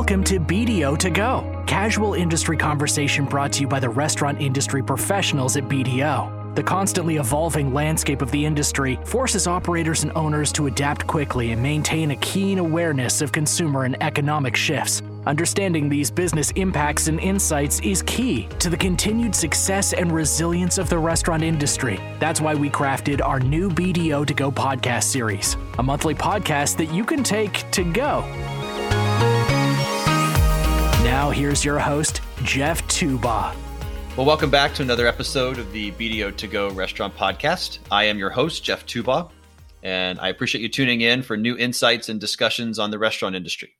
Welcome to BDO to Go, casual industry conversation brought to you by the restaurant industry professionals at BDO. The constantly evolving landscape of the industry forces operators and owners to adapt quickly and maintain a keen awareness of consumer and economic shifts. Understanding these business impacts and insights is key to the continued success and resilience of the restaurant industry. That's why we crafted our new BDO to Go podcast series, a monthly podcast that you can take to go. Now, here's your host, Jeff Tuba. Well, welcome back to another episode of the BDO to Go Restaurant Podcast. I am your host, Jeff Tuba, and I appreciate you tuning in for new insights and discussions on the restaurant industry.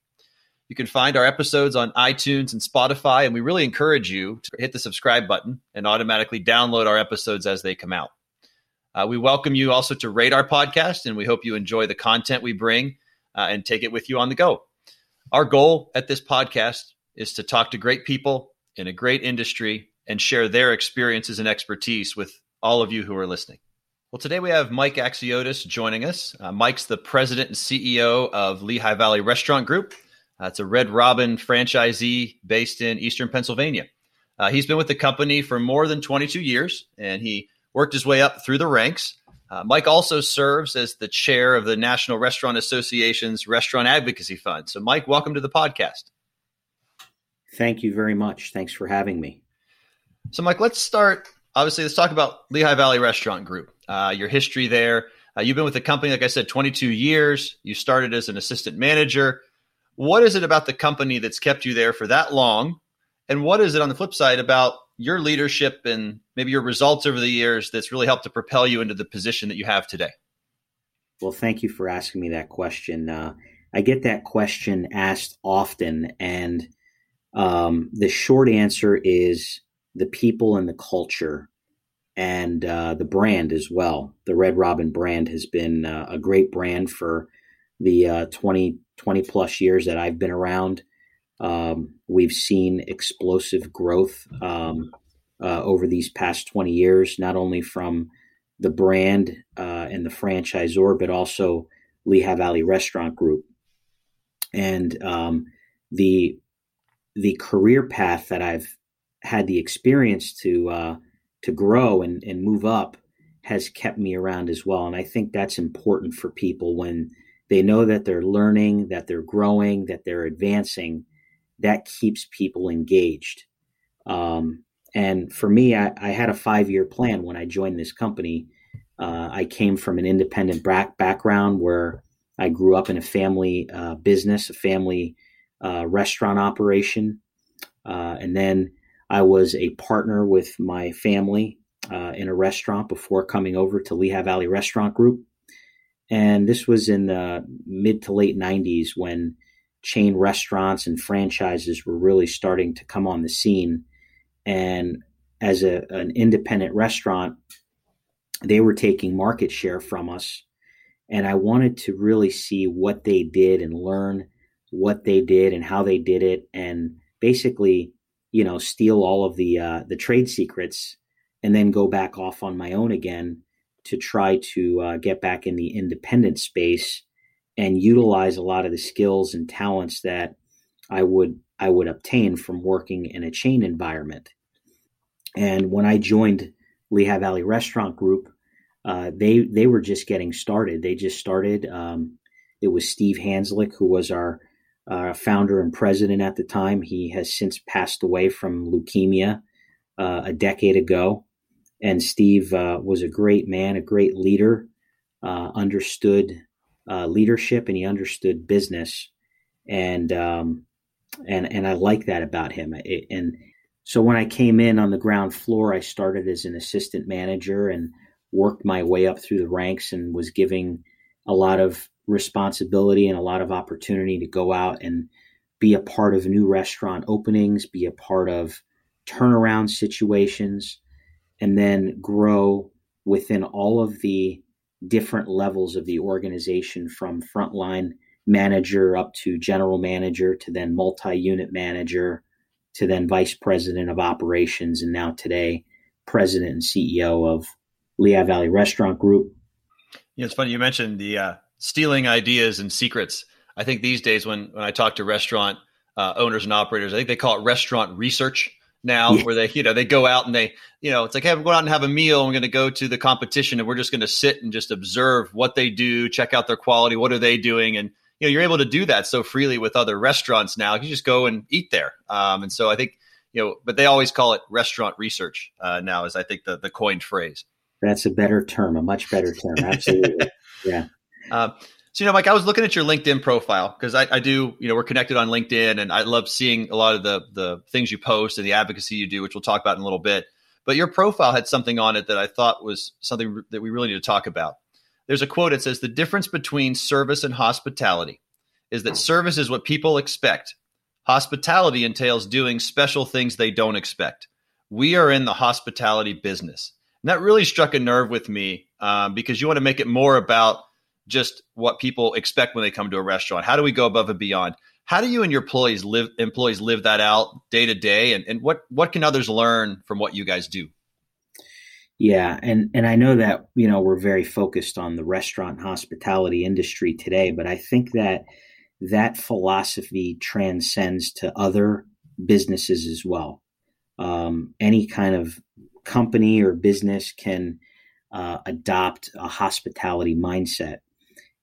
You can find our episodes on iTunes and Spotify, and we really encourage you to hit the subscribe button and automatically download our episodes as they come out. Uh, we welcome you also to rate our podcast, and we hope you enjoy the content we bring uh, and take it with you on the go. Our goal at this podcast is to talk to great people in a great industry and share their experiences and expertise with all of you who are listening. Well, today we have Mike Axiotis joining us. Uh, Mike's the president and CEO of Lehigh Valley Restaurant Group. Uh, it's a Red Robin franchisee based in Eastern Pennsylvania. Uh, he's been with the company for more than 22 years, and he worked his way up through the ranks. Uh, Mike also serves as the chair of the National Restaurant Association's Restaurant Advocacy Fund. So, Mike, welcome to the podcast. Thank you very much. Thanks for having me. So, Mike, let's start. Obviously, let's talk about Lehigh Valley Restaurant Group, uh, your history there. Uh, you've been with the company, like I said, 22 years. You started as an assistant manager. What is it about the company that's kept you there for that long? And what is it on the flip side about your leadership and maybe your results over the years that's really helped to propel you into the position that you have today? Well, thank you for asking me that question. Uh, I get that question asked often, and um, the short answer is the people and the culture and uh, the brand as well. The Red Robin brand has been uh, a great brand for the uh, 20, 20 plus years that I've been around. Um, we've seen explosive growth um, uh, over these past 20 years, not only from the brand uh, and the franchisor, but also Lehigh Valley Restaurant Group. And um, the the career path that I've had the experience to uh, to grow and, and move up has kept me around as well. And I think that's important for people when they know that they're learning, that they're growing, that they're advancing. That keeps people engaged. Um, and for me, I, I had a five year plan when I joined this company. Uh, I came from an independent back background where I grew up in a family uh, business, a family uh, restaurant operation. Uh, and then I was a partner with my family uh, in a restaurant before coming over to Lehigh Valley Restaurant Group. And this was in the mid to late 90s when chain restaurants and franchises were really starting to come on the scene. And as a, an independent restaurant, they were taking market share from us. And I wanted to really see what they did and learn what they did and how they did it. And basically, you know, steal all of the uh, the trade secrets and then go back off on my own again to try to uh, get back in the independent space and utilize a lot of the skills and talents that I would I would obtain from working in a chain environment. And when I joined Lehigh Valley Restaurant Group, uh, they they were just getting started. They just started. Um, it was Steve Hanslick who was our uh, founder and president at the time. He has since passed away from leukemia uh, a decade ago. And Steve uh, was a great man, a great leader, uh, understood uh, leadership, and he understood business. And um, and and I like that about him. It, and so when I came in on the ground floor, I started as an assistant manager and worked my way up through the ranks and was giving a lot of responsibility and a lot of opportunity to go out and be a part of new restaurant openings, be a part of turnaround situations, and then grow within all of the different levels of the organization from frontline manager up to general manager to then multi unit manager to then vice president of operations and now today president and CEO of Lehigh Valley Restaurant Group. Yeah, it's funny you mentioned the uh, stealing ideas and secrets. I think these days when when I talk to restaurant uh, owners and operators. I think they call it restaurant research now, yeah. where they you know they go out and they you know it's like hey, we're going out and have a meal. we're going to go to the competition, and we're just going to sit and just observe what they do, check out their quality, what are they doing, and you know you're able to do that so freely with other restaurants now. You just go and eat there, um, and so I think you know, but they always call it restaurant research uh, now, is I think the the coined phrase. That's a better term, a much better term. Absolutely, yeah. Uh, so, you know, Mike, I was looking at your LinkedIn profile because I, I, do, you know, we're connected on LinkedIn and I love seeing a lot of the the things you post and the advocacy you do, which we'll talk about in a little bit. But your profile had something on it that I thought was something that we really need to talk about. There's a quote that says the difference between service and hospitality is that service is what people expect. Hospitality entails doing special things they don't expect. We are in the hospitality business. And that really struck a nerve with me um, because you want to make it more about just what people expect when they come to a restaurant. How do we go above and beyond? How do you and your employees live employees live that out day to day and, and what what can others learn from what you guys do? Yeah, and and I know that you know we're very focused on the restaurant hospitality industry today, but I think that that philosophy transcends to other businesses as well. Um, any kind of company or business can uh, adopt a hospitality mindset.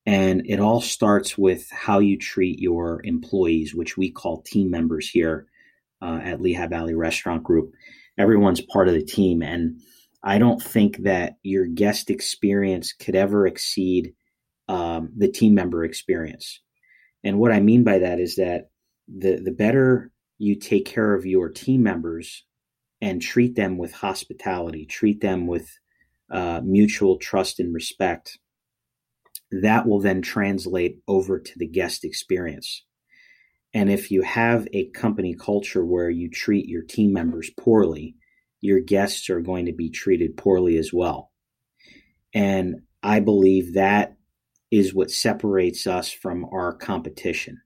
And it all starts with how you treat your employees, which we call team members here uh, at Lehigh Valley Restaurant Group. Everyone's part of the team. And I don't think that your guest experience could ever exceed um, the team member experience. And what I mean by that is that the, the better you take care of your team members and treat them with hospitality, treat them with uh, mutual trust and respect, that will then translate over to the guest experience. And if you have a company culture where you treat your team members poorly, your guests are going to be treated poorly as well. And I believe that is what separates us from our competition.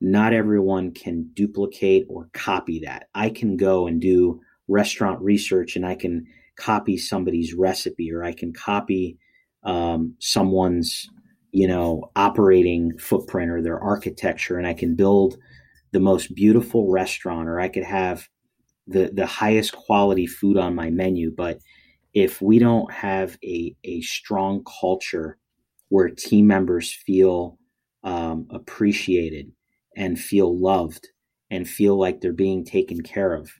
Not everyone can duplicate or copy that. I can go and do restaurant research and I can copy somebody's recipe or I can copy um, someone's you know, operating footprint or their architecture, and I can build the most beautiful restaurant, or I could have the the highest quality food on my menu. But if we don't have a a strong culture where team members feel um, appreciated and feel loved and feel like they're being taken care of,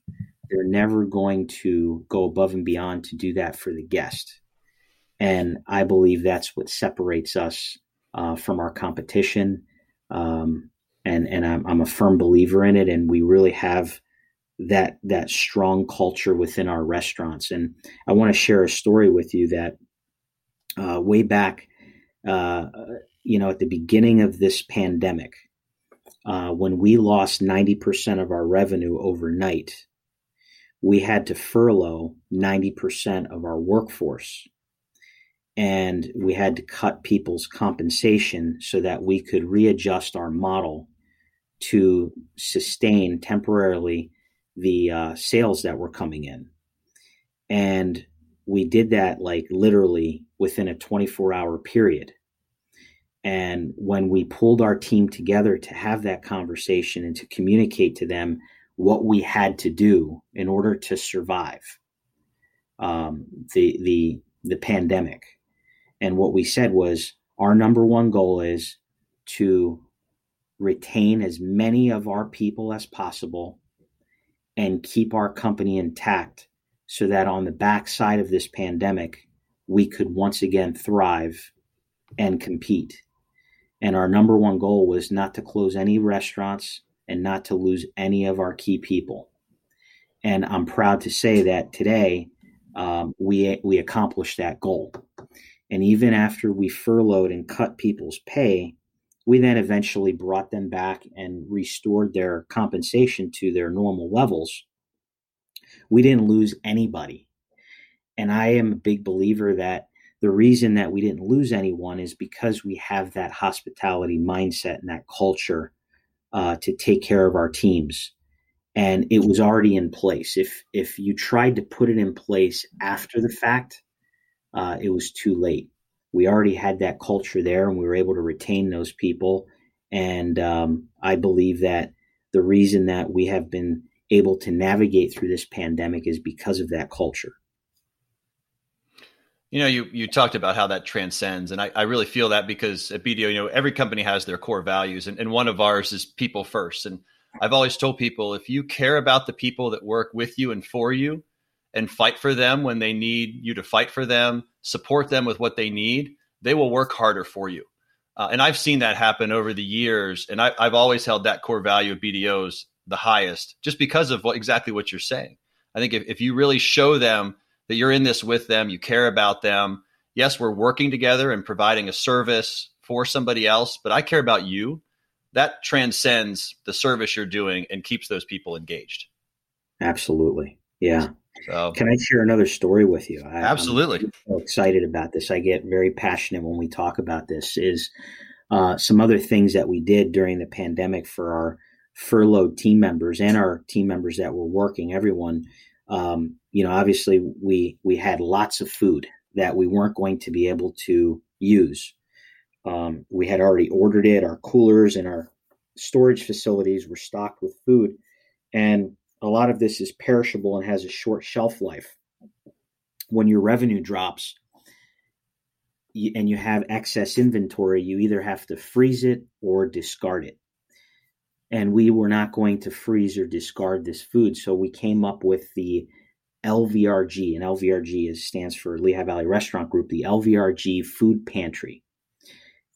they're never going to go above and beyond to do that for the guest. And I believe that's what separates us uh, from our competition. Um, and and I'm, I'm, a firm believer in it. And we really have that that strong culture within our restaurants. And I want to share a story with you that uh, way back, uh, you know, at the beginning of this pandemic, uh, when we lost 90% of our revenue overnight, we had to furlough 90% of our workforce and we had to cut people's compensation so that we could readjust our model to sustain temporarily the uh, sales that were coming in. And we did that like literally within a 24 hour period. And when we pulled our team together to have that conversation and to communicate to them what we had to do in order to survive um, the the the pandemic, and what we said was our number one goal is to retain as many of our people as possible and keep our company intact so that on the backside of this pandemic, we could once again thrive and compete. And our number one goal was not to close any restaurants and not to lose any of our key people. And I'm proud to say that today um, we we accomplished that goal. And even after we furloughed and cut people's pay, we then eventually brought them back and restored their compensation to their normal levels. We didn't lose anybody. And I am a big believer that the reason that we didn't lose anyone is because we have that hospitality mindset and that culture uh, to take care of our teams. And it was already in place. If if you tried to put it in place after the fact, uh, it was too late. We already had that culture there, and we were able to retain those people. And um, I believe that the reason that we have been able to navigate through this pandemic is because of that culture. You know, you you talked about how that transcends, and I, I really feel that because at BDO, you know, every company has their core values, and, and one of ours is people first. And I've always told people if you care about the people that work with you and for you, and fight for them when they need you to fight for them, support them with what they need, they will work harder for you. Uh, and I've seen that happen over the years, and I, have always held that core value of BDOs the highest, just because of what exactly what you're saying. I think if, if you really show them that you're in this with them, you care about them. Yes, we're working together and providing a service for somebody else, but I care about you. That transcends the service you're doing and keeps those people engaged. Absolutely. Yeah. So, Can I share another story with you? I, absolutely. so excited about this. I get very passionate when we talk about this. Is uh, some other things that we did during the pandemic for our furloughed team members and our team members that were working. Everyone um, you know, obviously we we had lots of food that we weren't going to be able to use. Um, we had already ordered it. Our coolers and our storage facilities were stocked with food, and a lot of this is perishable and has a short shelf life. When your revenue drops and you have excess inventory, you either have to freeze it or discard it and we were not going to freeze or discard this food. So we came up with the LVRG, and LVRG is, stands for Lehigh Valley Restaurant Group, the LVRG Food Pantry.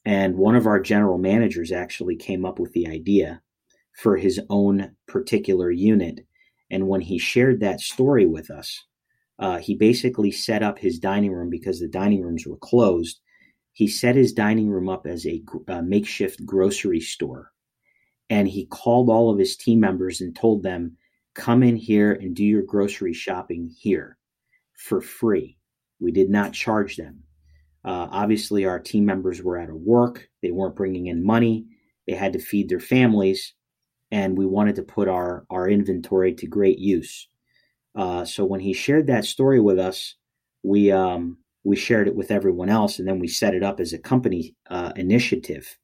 And one of our general managers actually came up with the idea for his own particular unit. And when he shared that story with us, uh, he basically set up his dining room because the dining rooms were closed. He set his dining room up as a, a makeshift grocery store and he called all of his team members and told them, come in here and do your grocery shopping here for free. We did not charge them. Uh, obviously, our team members were out of work, they weren't bringing in money, they had to feed their families, and we wanted to put our, our inventory to great use. Uh, so when he shared that story with us, we um, we shared it with everyone else, and then we set it up as a company uh, initiative.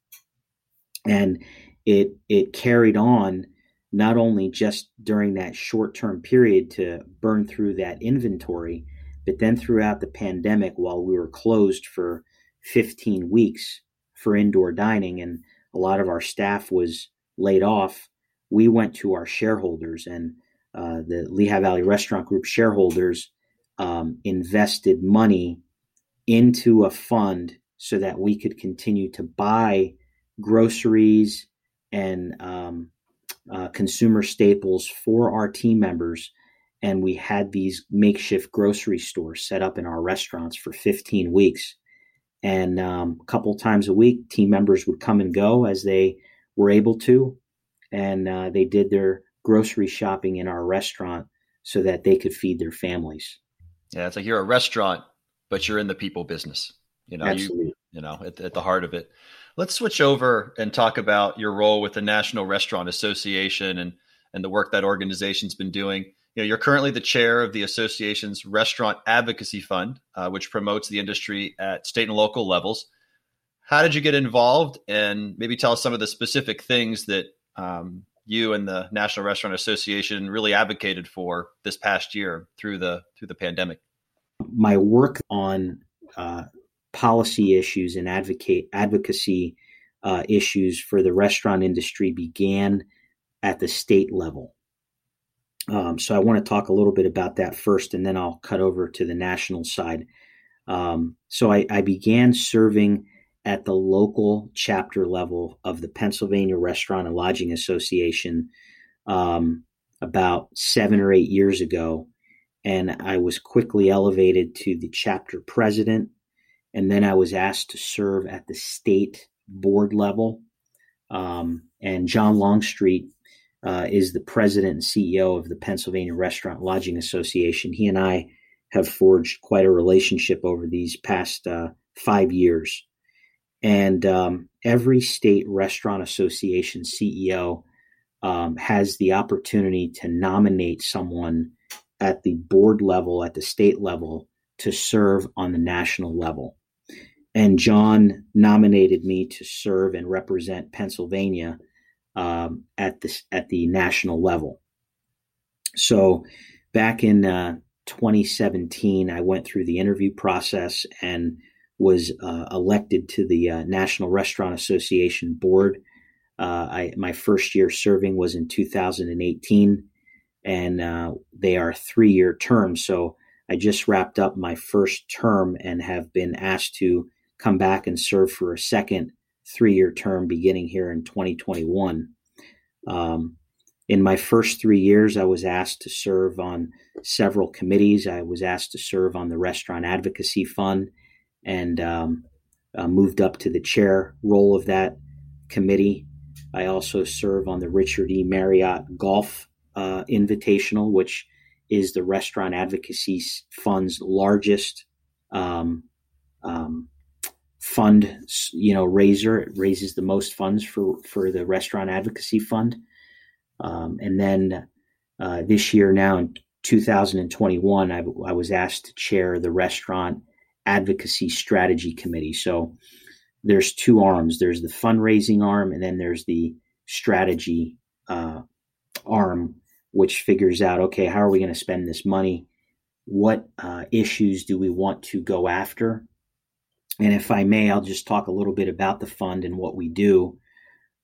And it it carried on not only just during that short term period to burn through that inventory, but then throughout the pandemic while we were closed for 15 weeks for indoor dining and a lot of our staff was laid off, we went to our shareholders and uh, the Lehigh Valley Restaurant Group shareholders um, invested money into a fund so that we could continue to buy groceries and um, uh, consumer staples for our team members. And we had these makeshift grocery stores set up in our restaurants for 15 weeks. And um, a couple times a week, team members would come and go as they were able to. And uh, they did their grocery shopping in our restaurant so that they could feed their families. Yeah, it's like you're a restaurant, but you're in the people business. You know, Absolutely. you, you know, at, at the heart of it. Let's switch over and talk about your role with the National Restaurant Association and and the work that organization's been doing. You know, you're currently the chair of the association's Restaurant Advocacy Fund, uh, which promotes the industry at state and local levels. How did you get involved, and maybe tell us some of the specific things that um, you and the National Restaurant Association really advocated for this past year through the through the pandemic? My work on uh, policy issues and advocate advocacy uh, issues for the restaurant industry began at the state level. Um, so I want to talk a little bit about that first, and then I'll cut over to the national side. Um, so I, I, began serving at the local chapter level of the Pennsylvania Restaurant and Lodging Association um, about seven or eight years ago, and I was quickly elevated to the chapter president and then I was asked to serve at the state board level. Um, and John Longstreet uh, is the president and CEO of the Pennsylvania Restaurant Lodging Association. He and I have forged quite a relationship over these past uh, five years. And um, every state restaurant association CEO um, has the opportunity to nominate someone at the board level, at the state level, to serve on the national level and John nominated me to serve and represent Pennsylvania um, at the at the national level. So back in uh, 2017, I went through the interview process and was uh, elected to the uh, National Restaurant Association board. Uh, I, my first year serving was in 2018, and uh, they are three year terms. So I just wrapped up my first term and have been asked to come back and serve for a second three year term beginning here in 2021. Um, in my first three years, I was asked to serve on several committees. I was asked to serve on the Restaurant Advocacy Fund and um, uh, moved up to the chair role of that committee. I also serve on the Richard E. Marriott Golf uh, Invitational, which is the Restaurant Advocacy Fund's largest um, um, fund, you know, raiser. It raises the most funds for for the Restaurant Advocacy Fund. Um, and then uh, this year, now in 2021, I, I, was asked to chair the Restaurant Advocacy Strategy Committee. So there's two arms there's the fundraising arm, and then there's the strategy uh, arm, which figures out okay, how are we going to spend this money? What uh, issues do we want to go after? And if I may, I'll just talk a little bit about the fund and what we do.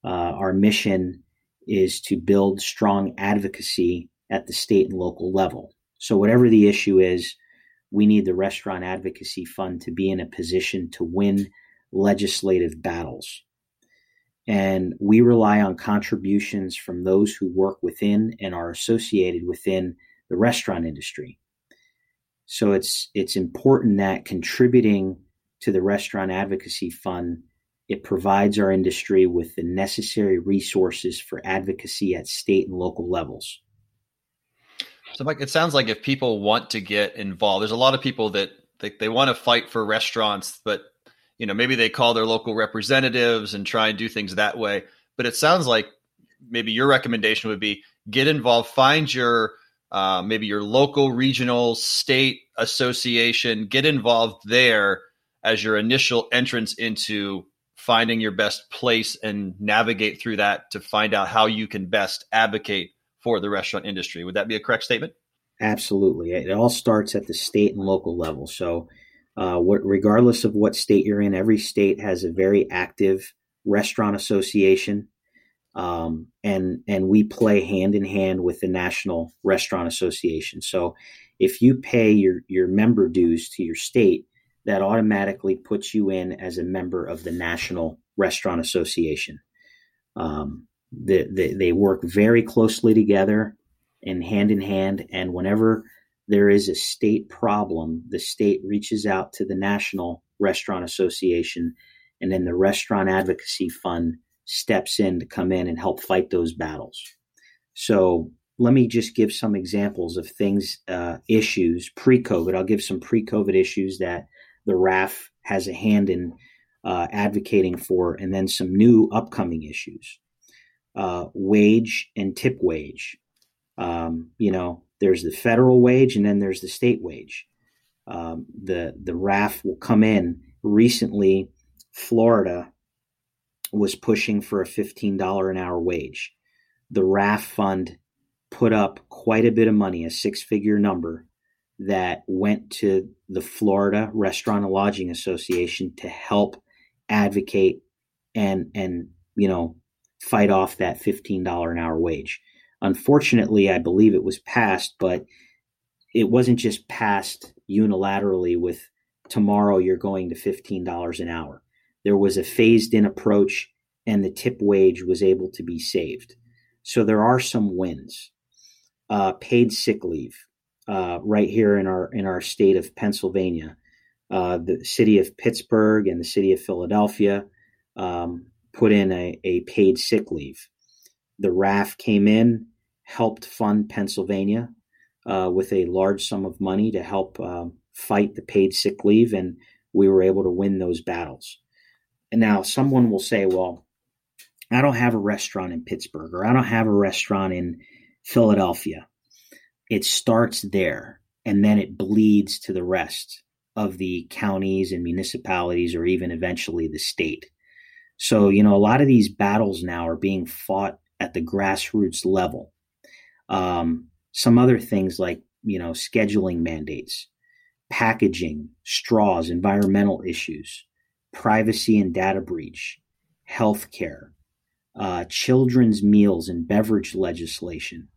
Uh, our mission is to build strong advocacy at the state and local level. So, whatever the issue is, we need the Restaurant Advocacy Fund to be in a position to win legislative battles. And we rely on contributions from those who work within and are associated within the restaurant industry. So it's it's important that contributing to the Restaurant Advocacy Fund it provides our industry with the necessary resources for advocacy at state and local levels. So, Mike, it sounds like if people want to get involved, there's a lot of people that they, they want to fight for restaurants, but you know maybe they call their local representatives and try and do things that way. But it sounds like maybe your recommendation would be get involved, find your uh, maybe your local, regional, state association, get involved there as your initial entrance into finding your best place and navigate through that to find out how you can best advocate for the restaurant industry. Would that be a correct statement? Absolutely. It all starts at the state and local level. So, uh, what, regardless of what state you're in, every state has a very active restaurant association, um, and and we play hand in hand with the National Restaurant Association. So, if you pay your your member dues to your state, that automatically puts you in as a member of the National Restaurant Association. Um, the, the, they work very closely together and hand in hand. And whenever there is a state problem, the state reaches out to the National Restaurant Association, and then the Restaurant Advocacy Fund steps in to come in and help fight those battles. So let me just give some examples of things, uh, issues pre COVID. I'll give some pre COVID issues that the RAF has a hand in uh, advocating for, and then some new upcoming issues. Uh, wage and tip wage. Um, you know, there's the federal wage and then there's the state wage. Um, the the RAF will come in. Recently, Florida was pushing for a fifteen dollar an hour wage. The RAF fund put up quite a bit of money, a six figure number, that went to the Florida Restaurant and Lodging Association to help advocate and and you know fight off that $15 an hour wage. Unfortunately, I believe it was passed, but it wasn't just passed unilaterally with tomorrow you're going to $15 an hour. There was a phased in approach and the tip wage was able to be saved. So there are some wins. Uh, paid sick leave uh, right here in our in our state of Pennsylvania. Uh, the city of Pittsburgh and the city of Philadelphia um, put in a, a paid sick leave. The RAF came in, helped fund Pennsylvania uh, with a large sum of money to help um, fight the paid sick leave, and we were able to win those battles. And now someone will say, well, I don't have a restaurant in Pittsburgh or I don't have a restaurant in Philadelphia it starts there and then it bleeds to the rest of the counties and municipalities or even eventually the state. So, you know, a lot of these battles now are being fought at the grassroots level. Um, some other things like you know scheduling mandates, packaging, straws, environmental issues, privacy and data breach, healthcare, uh, children's meals and beverage legislation,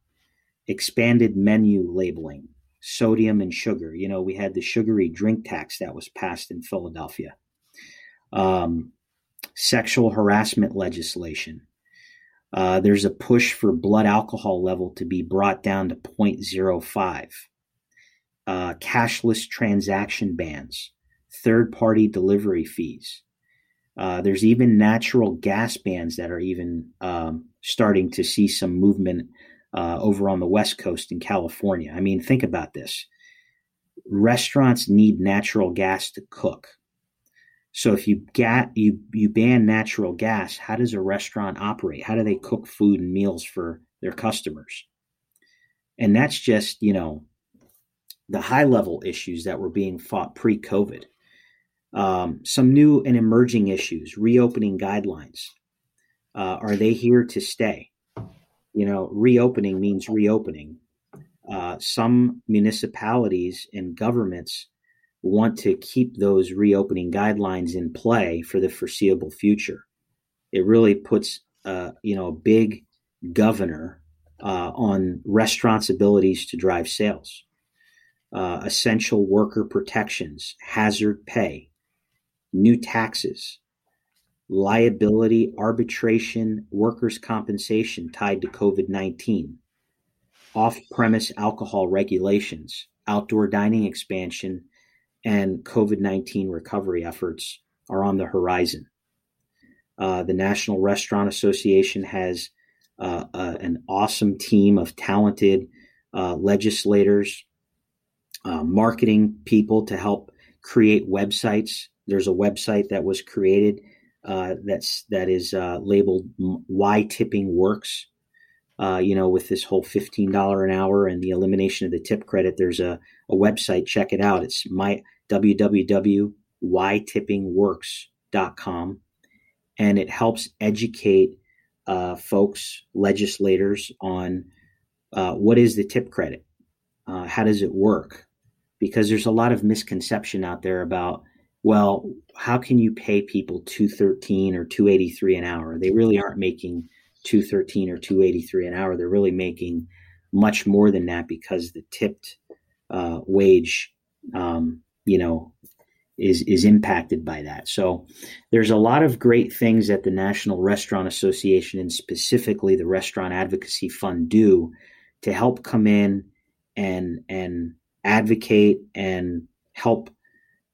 expanded menu labeling, sodium and sugar. You know, we had the sugary drink tax that was passed in Philadelphia. Um, sexual harassment legislation. Uh, there's a push for blood alcohol level to be brought down to 0.05. Uh, cashless transaction bans, third party delivery fees. Uh, there's even natural gas bans that are even um, starting to see some movement uh, over on the West Coast in California. I mean, think about this restaurants need natural gas to cook. So if you you you ban natural gas, how does a restaurant operate? How do they cook food and meals for their customers? And that's just, you know, the high level issues that were being fought pre COVID. Um, some new and emerging issues, reopening guidelines. Uh, are they here to stay? You know, reopening means reopening. Uh, some municipalities and governments want to keep those reopening guidelines in play for the foreseeable future. It really puts, uh, you know, a big governor uh, on restaurants' abilities to drive sales. Uh, essential worker protections, hazard pay, new taxes, liability, arbitration, workers' compensation tied to COVID 19, off premise alcohol regulations, outdoor dining expansion, and COVID 19 recovery efforts are on the horizon. Uh, the National Restaurant Association has uh, uh, an awesome team of talented uh, legislators, uh, marketing people to help create websites. There's a website that was created uh, that's that is labeled "Why Tipping Works." you know, with this whole fifteen dollar an hour and the elimination of the tip credit, there's a, a website. Check it out. It's my www.whytippingworks.com, and it helps educate uh, folks, legislators, on uh, what is the tip credit, uh, how does it work, because there's a lot of misconception out there about well, how can you pay people two thirteen or two eighty three an hour? They really aren't making two thirteen or two eighty three an hour. They're really making much more than that because the tipped uh, wage um, you know is is impacted by that. So there's a lot of great things that the National Restaurant Association and specifically the Restaurant Advocacy Fund do to help come in and and advocate and help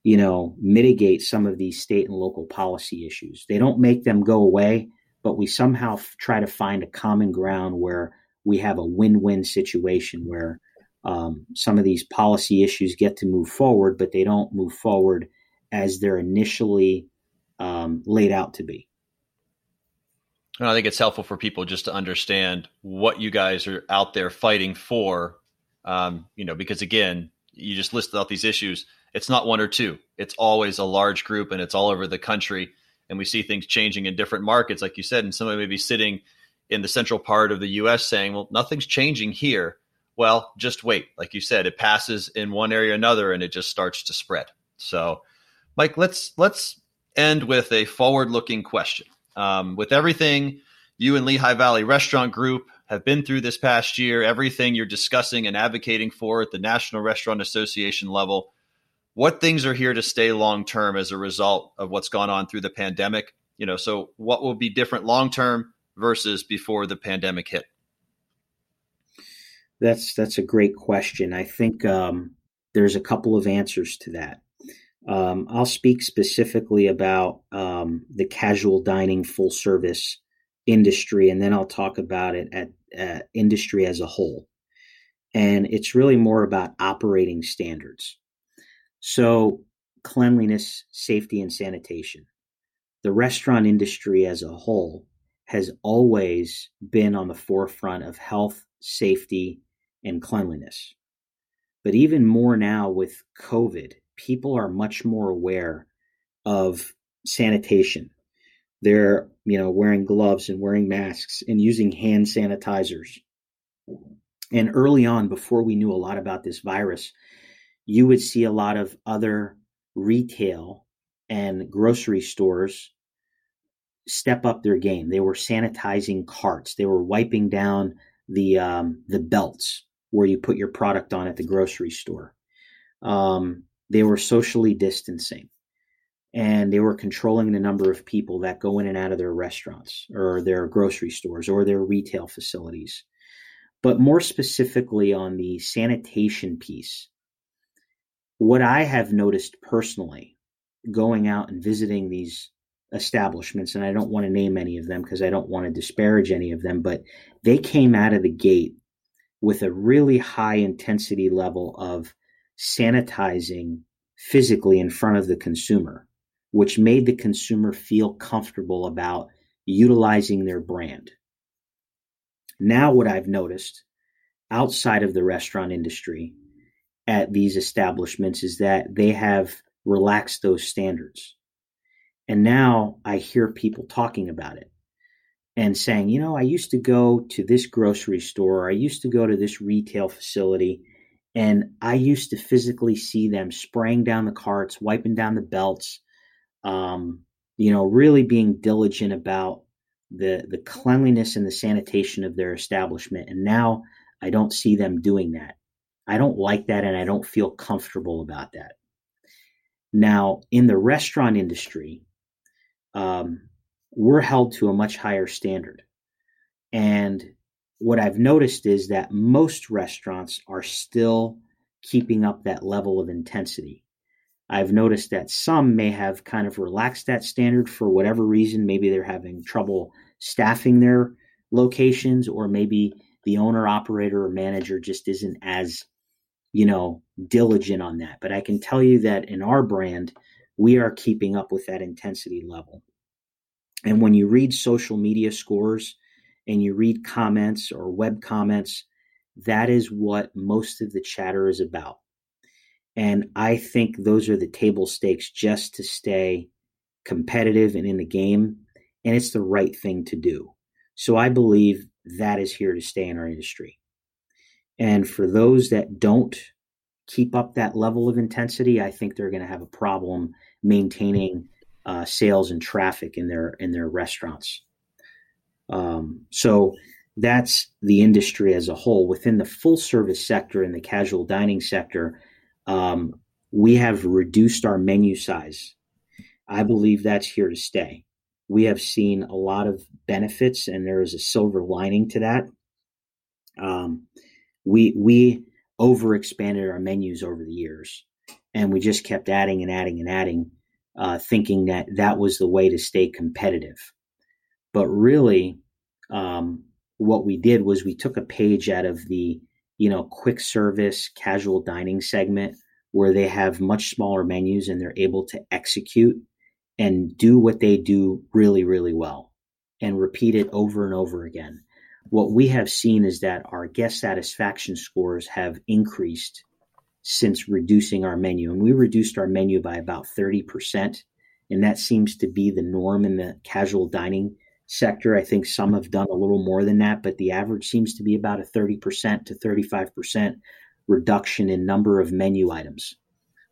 you know mitigate some of these state and local policy issues. They don't make them go away, but we somehow try to find a common ground where we have a win-win situation where um, some of these policy issues get to move forward, but they don't move forward as they're initially um, laid out to be. And I think it's helpful for people just to understand what you guys are out there fighting for. Um, you know, because again, you just listed out these issues. It's not one or two. It's always a large group, and it's all over the country. And we see things changing in different markets, like you said. And somebody may be sitting in the central part of the U.S. saying, "Well, nothing's changing here." Well, just wait. Like you said, it passes in one area or another and it just starts to spread. So, Mike, let's let's end with a forward-looking question. Um, with everything you and Lehigh Valley Restaurant Group have been through this past year, everything you're discussing and advocating for at the National Restaurant Association level, what things are here to stay long term as a result of what's gone on through the pandemic? You know, so what will be different long term versus before the pandemic hit? That's that's a great question. I think um, there's a couple of answers to that. Um, I'll speak specifically about um, the casual dining full service industry, and then I'll talk about it at uh, industry as a whole. And it's really more about operating standards. So, cleanliness, safety, and sanitation. The restaurant industry as a whole has always been on the forefront of health, safety, and cleanliness. But even more now with COVID, people are much more aware of sanitation. They're, you know, wearing gloves and wearing masks and using hand sanitizers. And early on, before we knew a lot about this virus, you would see a lot of other retail and grocery stores step up their game. They were sanitizing carts. They were wiping down the um, the belts where you put your product on at the grocery store. Um, they were socially distancing, and they were controlling the number of people that go in and out of their restaurants or their grocery stores or their retail facilities. But more specifically on the sanitation piece, what I have noticed personally going out and visiting these establishments, and I don't want to name any of them because I don't want to disparage any of them, but they came out of the gate with a really high intensity level of sanitizing physically in front of the consumer, which made the consumer feel comfortable about utilizing their brand. Now, what I've noticed outside of the restaurant industry at these establishments is that they have relaxed those standards. And now I hear people talking about it and saying, you know, I used to go to this grocery store, I used to go to this retail facility, and I used to physically see them spraying down the carts, wiping down the belts, um, you know, really being diligent about the the cleanliness and the sanitation of their establishment. And now I don't see them doing that. I don't like that, and I don't feel comfortable about that. Now, in the restaurant industry, um, we're held to a much higher standard. And what I've noticed is that most restaurants are still keeping up that level of intensity. I've noticed that some may have kind of relaxed that standard for whatever reason. Maybe they're having trouble staffing their locations, or maybe the owner, operator, or manager just isn't as, you know, diligent on that. But I can tell you that in our brand, we are keeping up with that intensity level. And when you read social media scores and you read comments or web comments, that is what most of the chatter is about. And I think those are the table stakes just to stay competitive and in the game. And it's the right thing to do. So I believe that is here to stay in our industry. And for those that don't keep up that level of intensity, I think they're going to have a problem maintaining uh, sales and traffic in their in their restaurants. Um, so that's the industry as a whole. Within the full service sector and the casual dining sector, um, we have reduced our menu size. I believe that's here to stay. We have seen a lot of benefits, and there is a silver lining to that. Um, we we overexpanded our menus over the years, and we just kept adding and adding and adding uh, thinking that that was the way to stay competitive. But really, um, what we did was we took a page out of the you know quick service casual dining segment where they have much smaller menus and they're able to execute and do what they do really really well and repeat it over and over again what we have seen is that our guest satisfaction scores have increased since reducing our menu. And we reduced our menu by about 30%. And that seems to be the norm in the casual dining sector. I think some have done a little more than that, but the average seems to be about a 30% to 35% reduction in number of menu items.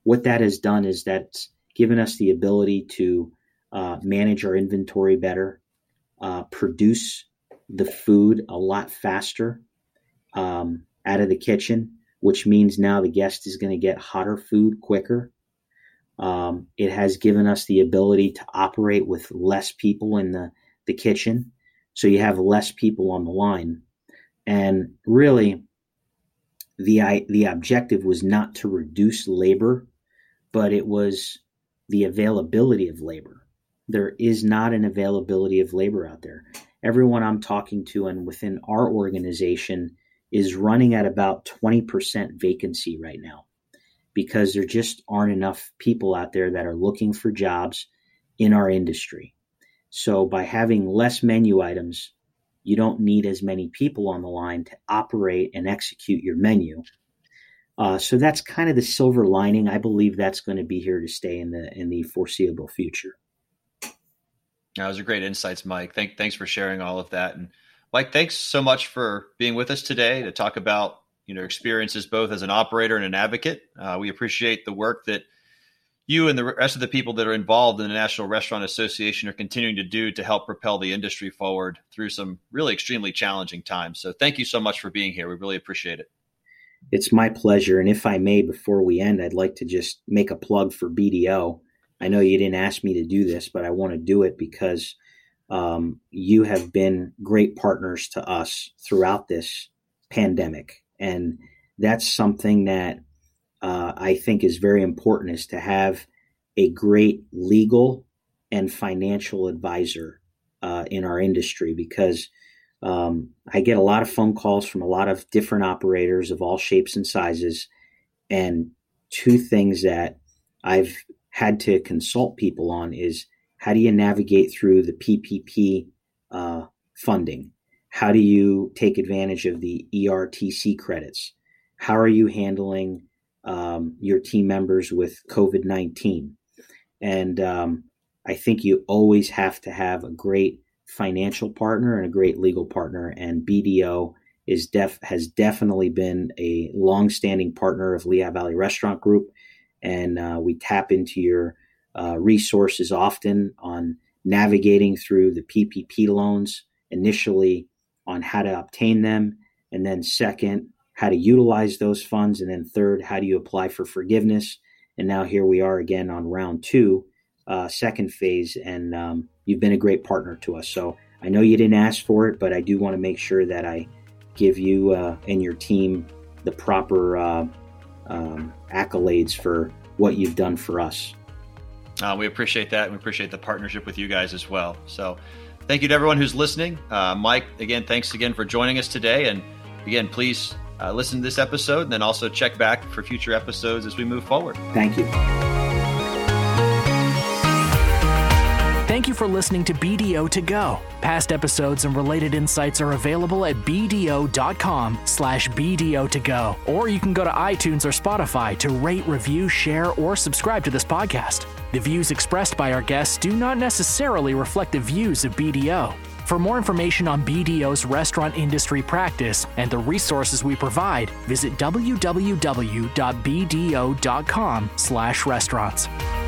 What that has done is that's given us the ability to uh, manage our inventory better, uh, produce the food a lot faster um, out of the kitchen, which means now the guest is going to get hotter food quicker. Um, it has given us the ability to operate with less people in the, the kitchen. So you have less people on the line. And really, the, the objective was not to reduce labor, but it was the availability of labor. There is not an availability of labor out there. Everyone I'm talking to and within our organization is running at about 20% vacancy right now because there just aren't enough people out there that are looking for jobs in our industry. So by having less menu items, you don't need as many people on the line to operate and execute your menu. Uh, so that's kind of the silver lining. I believe that's going to be here to stay in the in the foreseeable future. That was a great insights, Mike. Thank, thanks for sharing all of that. And Mike, thanks so much for being with us today to talk about you know experiences both as an operator and an advocate. Uh, we appreciate the work that you and the rest of the people that are involved in the National Restaurant Association are continuing to do to help propel the industry forward through some really extremely challenging times. So thank you so much for being here. We really appreciate it. It's my pleasure. And if I may, before we end, I'd like to just make a plug for BDO. I know you didn't ask me to do this, but I want to do it because um, you have been great partners to us throughout this pandemic. And that's something that uh, I think is very important is to have a great legal and financial advisor uh, in our industry because um, I get a lot of phone calls from a lot of different operators of all shapes and sizes. And two things that I've had to consult people on is how do you navigate through the PPP uh, funding? How do you take advantage of the ERTC credits? How are you handling um, your team members with COVID 19. And um, I think you always have to have a great financial partner and a great legal partner. And BDO is def has definitely been a long-standing partner of Lehigh Valley Restaurant Group, and uh, we tap into your uh, resources often on navigating through the PPP loans. Initially, on how to obtain them, and then second how to utilize those funds, and then third, how do you apply for forgiveness? And now here we are again on round two, uh, second phase, and um, you've been a great partner to us. So I know you didn't ask for it, but I do want to make sure that I give you uh, and your team the proper uh, um, accolades for what you've done for us. Uh, we appreciate that. And we appreciate the partnership with you guys as well. So, thank you to everyone who's listening. Uh, Mike, again, thanks again for joining us today. And again, please uh, listen to this episode and then also check back for future episodes as we move forward. Thank you. Thank you for listening to BDO to go. Past episodes and related insights are available at bdo.com slash BDO to go. Or you can go to iTunes or Spotify to rate, review, share, or subscribe to this podcast. The views expressed by our guests do not necessarily reflect the views of BDO. For more information on BDO's restaurant industry practice and the resources we provide, visit www.bdo.com/restaurants.